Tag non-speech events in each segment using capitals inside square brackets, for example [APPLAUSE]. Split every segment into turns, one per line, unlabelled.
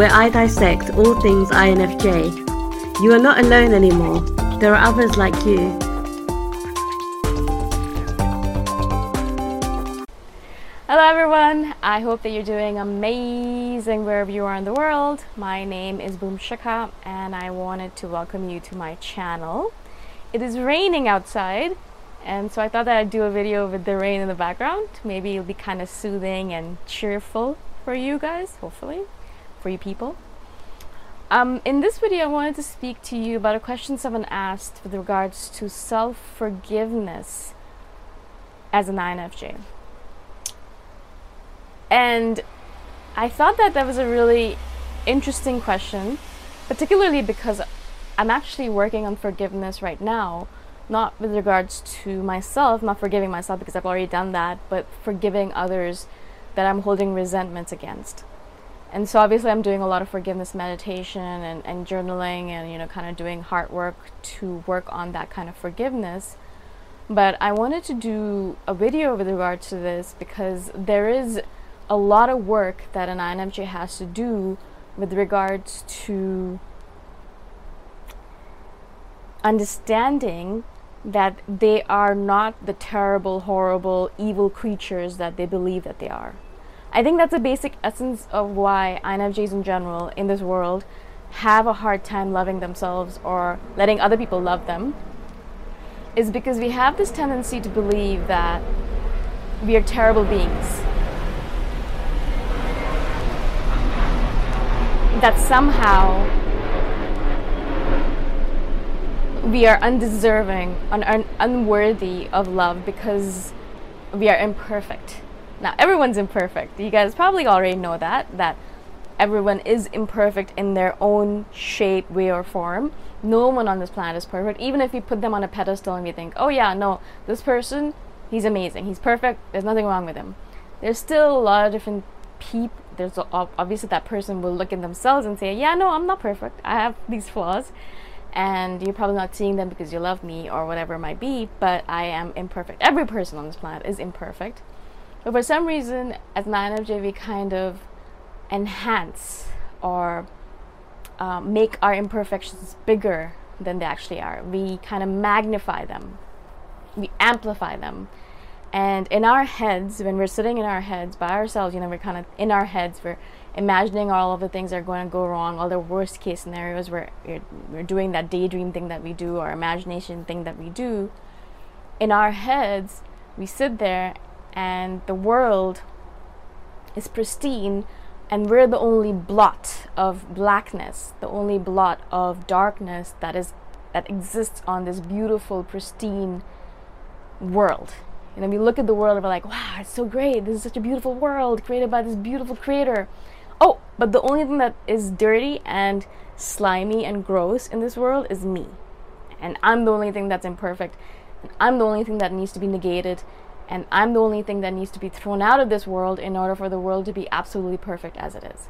where I dissect all things INFJ. You are not alone anymore. There are others like you.
Hello everyone, I hope that you're doing amazing wherever you are in the world. My name is Boom Shikha and I wanted to welcome you to my channel. It is raining outside and so I thought that I'd do a video with the rain in the background. Maybe it'll be kind of soothing and cheerful for you guys, hopefully, for you people. Um, in this video, I wanted to speak to you about a question someone asked with regards to self-forgiveness as an INFJ. And I thought that that was a really interesting question, particularly because I'm actually working on forgiveness right now not with regards to myself, not forgiving myself because I've already done that, but forgiving others that I'm holding resentments against. And so obviously I'm doing a lot of forgiveness meditation and, and journaling and you know kind of doing heart work to work on that kind of forgiveness. But I wanted to do a video with regard to this because there is a lot of work that an INFJ has to do with regards to understanding that they are not the terrible, horrible, evil creatures that they believe that they are. I think that's a basic essence of why INFJs in general in this world have a hard time loving themselves or letting other people love them is because we have this tendency to believe that we are terrible beings. That somehow we are undeserving, un- un- unworthy of love because we are imperfect. Now, everyone's imperfect. You guys probably already know that, that everyone is imperfect in their own shape, way, or form. No one on this planet is perfect. Even if you put them on a pedestal and we think, oh, yeah, no, this person, he's amazing, he's perfect, there's nothing wrong with him. There's still a lot of different people. There's obviously that person will look in themselves and say, yeah, no, I'm not perfect. I have these flaws and you're probably not seeing them because you love me or whatever it might be, but I am imperfect. Every person on this planet is imperfect. But for some reason, as an INFJ, we kind of enhance or uh, make our imperfections bigger than they actually are. We kind of magnify them, we amplify them. And in our heads, when we're sitting in our heads by ourselves, you know, we're kind of in our heads, we're imagining all of the things that are going to go wrong, all the worst case scenarios where we're doing that daydream thing that we do or imagination thing that we do. In our heads, we sit there and the world is pristine and we're the only blot of blackness, the only blot of darkness that is that exists on this beautiful, pristine world. And then we look at the world and we're like, wow, it's so great. This is such a beautiful world created by this beautiful creator. Oh, but the only thing that is dirty and slimy and gross in this world is me. And I'm the only thing that's imperfect. And I'm the only thing that needs to be negated. And I'm the only thing that needs to be thrown out of this world in order for the world to be absolutely perfect as it is.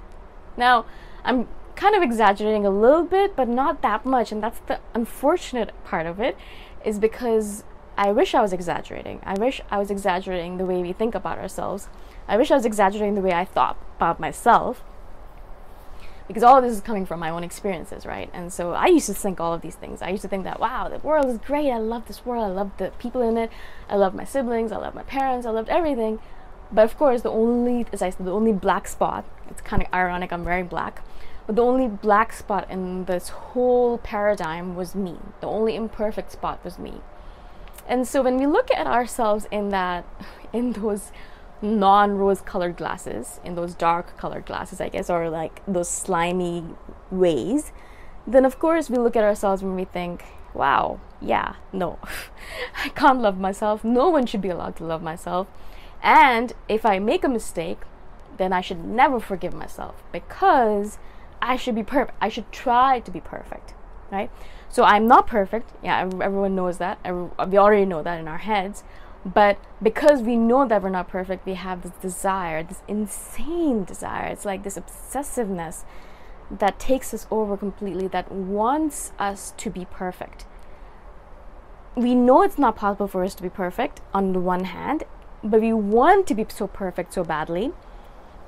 Now, I'm kind of exaggerating a little bit, but not that much. And that's the unfortunate part of it, is because I wish I was exaggerating. I wish I was exaggerating the way we think about ourselves. I wish I was exaggerating the way I thought about myself. Because all of this is coming from my own experiences, right? And so I used to think all of these things. I used to think that, wow, the world is great. I love this world. I love the people in it. I love my siblings. I love my parents. I loved everything. But of course, the only, as I said, the only black spot, it's kind of ironic, I'm wearing black, but the only black spot in this whole paradigm was me. The only imperfect spot was me. And so when we look at ourselves in that, [LAUGHS] in those non rose colored glasses, in those dark colored glasses, I guess, or like those slimy ways, then of course we look at ourselves when we think, wow, yeah, no, [LAUGHS] I can't love myself. No one should be allowed to love myself. And if I make a mistake, then I should never forgive myself because I should be perfect. I should try to be perfect, right? So I'm not perfect. Yeah, everyone knows that. We already know that in our heads. But because we know that we're not perfect, we have this desire, this insane desire. It's like this obsessiveness that takes us over completely, that wants us to be perfect. We know it's not possible for us to be perfect on the one hand, but we want to be so perfect so badly.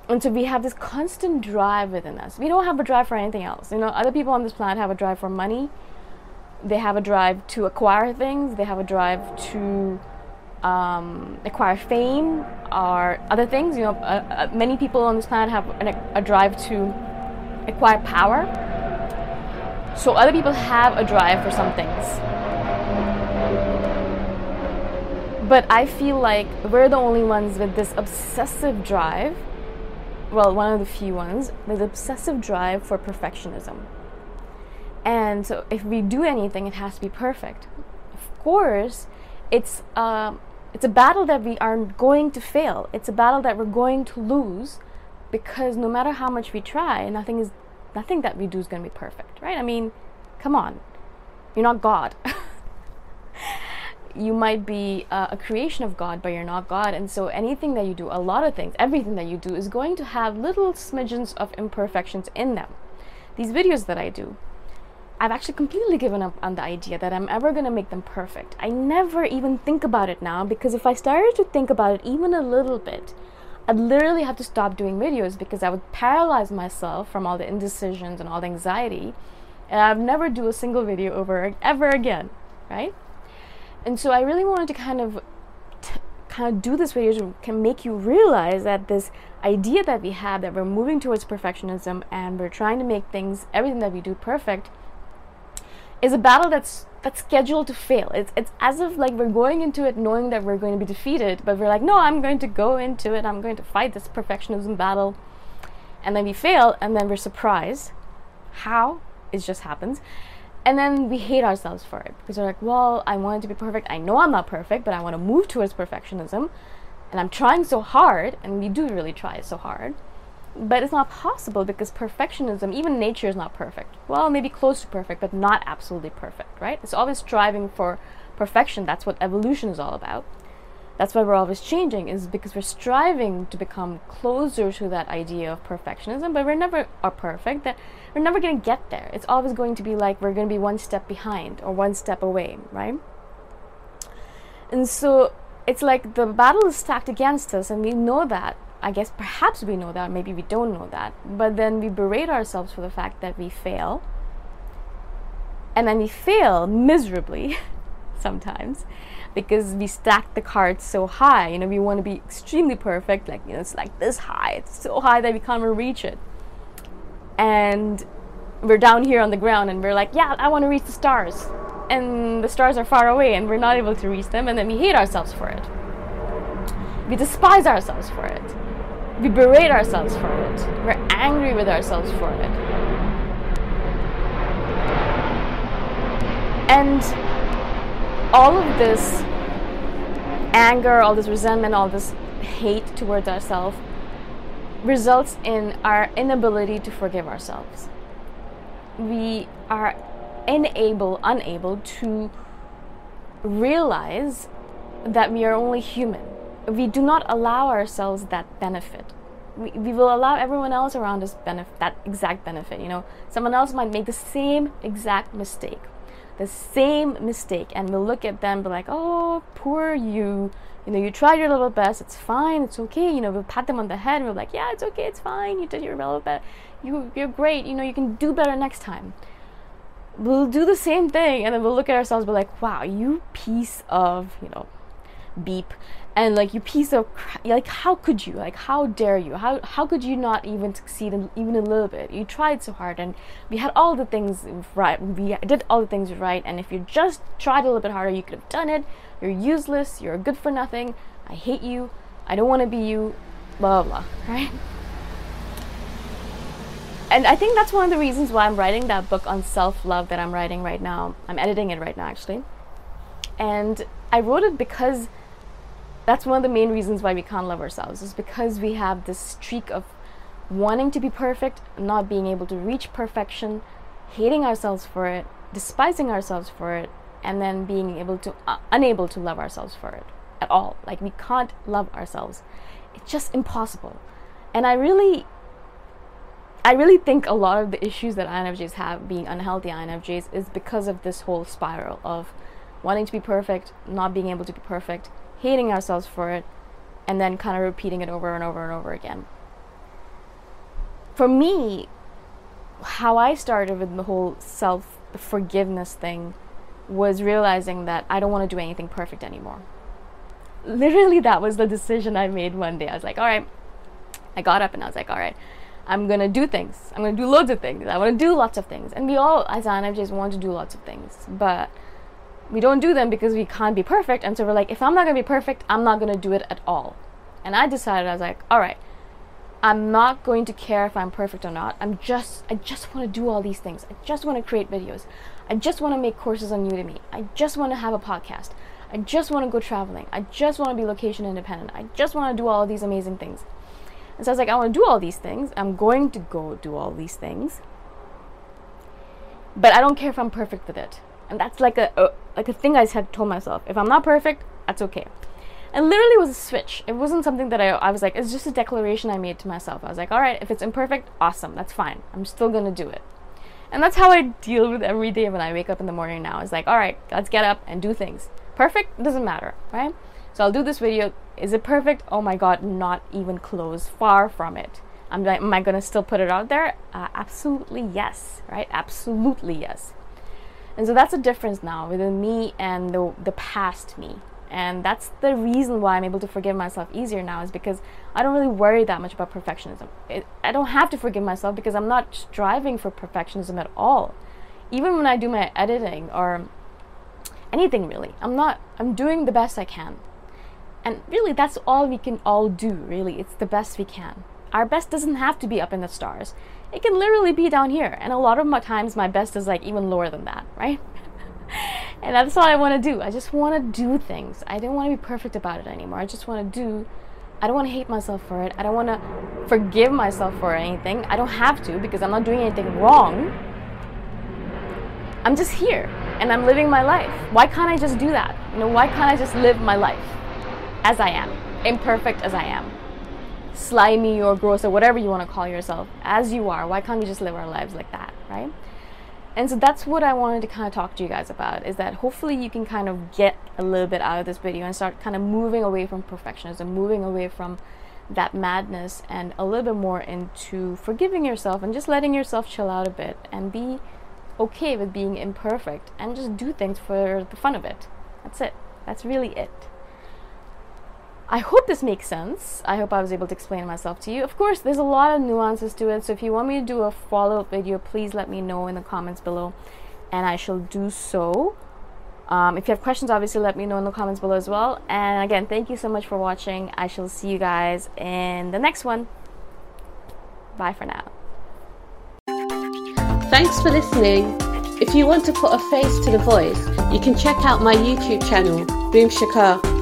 And so we have this constant drive within us. We don't have a drive for anything else. You know, other people on this planet have a drive for money, they have a drive to acquire things, they have a drive to um, acquire fame or other things. You know, uh, uh, many people on this planet have an, a drive to acquire power. So other people have a drive for some things. But I feel like we're the only ones with this obsessive drive. Well, one of the few ones with obsessive drive for perfectionism. And so if we do anything, it has to be perfect. Of course, it's um, it's a battle that we are going to fail. It's a battle that we're going to lose because no matter how much we try, nothing is nothing that we do is going to be perfect, right? I mean, come on. You're not God. [LAUGHS] you might be uh, a creation of God, but you're not God. And so anything that you do, a lot of things, everything that you do is going to have little smidgens of imperfections in them. These videos that I do, I've actually completely given up on the idea that I'm ever going to make them perfect. I never even think about it now because if I started to think about it even a little bit, I'd literally have to stop doing videos because I would paralyze myself from all the indecisions and all the anxiety, and I'd never do a single video over ever again, right? And so I really wanted to kind of t- kind of do this video to can make you realize that this idea that we have that we're moving towards perfectionism and we're trying to make things everything that we do perfect is a battle that's that's scheduled to fail. It's it's as if like we're going into it knowing that we're going to be defeated, but we're like, no, I'm going to go into it. I'm going to fight this perfectionism battle, and then we fail, and then we're surprised. How? It just happens, and then we hate ourselves for it because we're like, well, I wanted to be perfect. I know I'm not perfect, but I want to move towards perfectionism, and I'm trying so hard, and we do really try so hard but it's not possible because perfectionism, even nature is not perfect. Well, maybe close to perfect, but not absolutely perfect, right? It's always striving for perfection. That's what evolution is all about. That's why we're always changing, is because we're striving to become closer to that idea of perfectionism, but we're never are perfect. That we're never going to get there. It's always going to be like we're going to be one step behind or one step away, right? And so it's like the battle is stacked against us, and we know that I guess perhaps we know that, maybe we don't know that, but then we berate ourselves for the fact that we fail. And then we fail miserably [LAUGHS] sometimes because we stack the cards so high. You know, we want to be extremely perfect, like, you know, it's like this high, it's so high that we can't even reach it. And we're down here on the ground and we're like, yeah, I want to reach the stars. And the stars are far away and we're not able to reach them, and then we hate ourselves for it. We despise ourselves for it we berate ourselves for it. We're angry with ourselves for it. And all of this anger, all this resentment, all this hate towards ourselves results in our inability to forgive ourselves. We are unable, unable to realize that we are only human we do not allow ourselves that benefit. We, we will allow everyone else around us benefit that exact benefit. You know, someone else might make the same exact mistake, the same mistake, and we'll look at them, be like, "Oh, poor you." You know, you tried your little best. It's fine. It's okay. You know, we'll pat them on the head and we're like, "Yeah, it's okay. It's fine. You did your level best. You, you're great. You know, you can do better next time." We'll do the same thing, and then we'll look at ourselves, be like, "Wow, you piece of, you know, beep." And like you piece of crap like how could you? Like how dare you? How how could you not even succeed in, even a little bit? You tried so hard and we had all the things right we did all the things right and if you just tried a little bit harder you could have done it. You're useless. You're good for nothing. I hate you. I don't want to be you. Blah blah, blah [LAUGHS] right? And i think that's one of the reasons why i'm writing that book on self-love that i'm writing right now. I'm editing it right now actually. And i wrote it because that's one of the main reasons why we can't love ourselves is because we have this streak of wanting to be perfect, not being able to reach perfection, hating ourselves for it, despising ourselves for it, and then being able to uh, unable to love ourselves for it at all. Like we can't love ourselves. It's just impossible. And I really I really think a lot of the issues that INFJs have being unhealthy INFJs is because of this whole spiral of wanting to be perfect, not being able to be perfect, hating ourselves for it, and then kind of repeating it over and over and over again. For me, how I started with the whole self forgiveness thing was realizing that I don't want to do anything perfect anymore. Literally, that was the decision I made one day. I was like, all right, I got up and I was like, all right, I'm gonna do things. I'm gonna do loads of things. I wanna do lots of things. And we all, as INFJs, want to do lots of things. But we don't do them because we can't be perfect. And so we're like, if I'm not going to be perfect, I'm not going to do it at all. And I decided, I was like, all right, I'm not going to care if I'm perfect or not. I'm just, I just want to do all these things. I just want to create videos. I just want to make courses on Udemy. I just want to have a podcast. I just want to go traveling. I just want to be location independent. I just want to do all these amazing things. And so I was like, I want to do all these things. I'm going to go do all these things. But I don't care if I'm perfect with it and that's like a, a like a thing I had told myself. If I'm not perfect, that's okay. And literally was a switch. It wasn't something that I, I was like, it's just a declaration I made to myself. I was like, all right, if it's imperfect, awesome, that's fine. I'm still gonna do it. And that's how I deal with every day when I wake up in the morning now. It's like, all right, let's get up and do things. Perfect doesn't matter, right? So I'll do this video. Is it perfect? Oh my god, not even close. Far from it. I'm like, am I gonna still put it out there? Uh, absolutely yes, right? Absolutely yes. And so that's a difference now within me and the, the past me. And that's the reason why I'm able to forgive myself easier now is because I don't really worry that much about perfectionism. It, I don't have to forgive myself because I'm not striving for perfectionism at all. Even when I do my editing or anything really, I'm not, I'm doing the best I can. And really, that's all we can all do, really. It's the best we can. Our best doesn't have to be up in the stars. It can literally be down here. And a lot of my times, my best is like even lower than that, right? [LAUGHS] and that's all I want to do. I just want to do things. I don't want to be perfect about it anymore. I just want to do. I don't want to hate myself for it. I don't want to forgive myself for anything. I don't have to because I'm not doing anything wrong. I'm just here and I'm living my life. Why can't I just do that? You know, why can't I just live my life? as I am, imperfect as I am, slimy or gross or whatever you want to call yourself, as you are. Why can't we just live our lives like that, right? And so that's what I wanted to kind of talk to you guys about is that hopefully you can kind of get a little bit out of this video and start kind of moving away from perfectionism, moving away from that madness and a little bit more into forgiving yourself and just letting yourself chill out a bit and be okay with being imperfect and just do things for the fun of it. That's it. That's really it. I hope this makes sense. I hope I was able to explain myself to you. Of course, there's a lot of nuances to it, so if you want me to do a follow up video, please let me know in the comments below and I shall do so. Um, if you have questions, obviously let me know in the comments below as well. And again, thank you so much for watching. I shall see you guys in the next one. Bye for now.
Thanks for listening. If you want to put a face to the voice, you can check out my YouTube channel, Boom Shikha.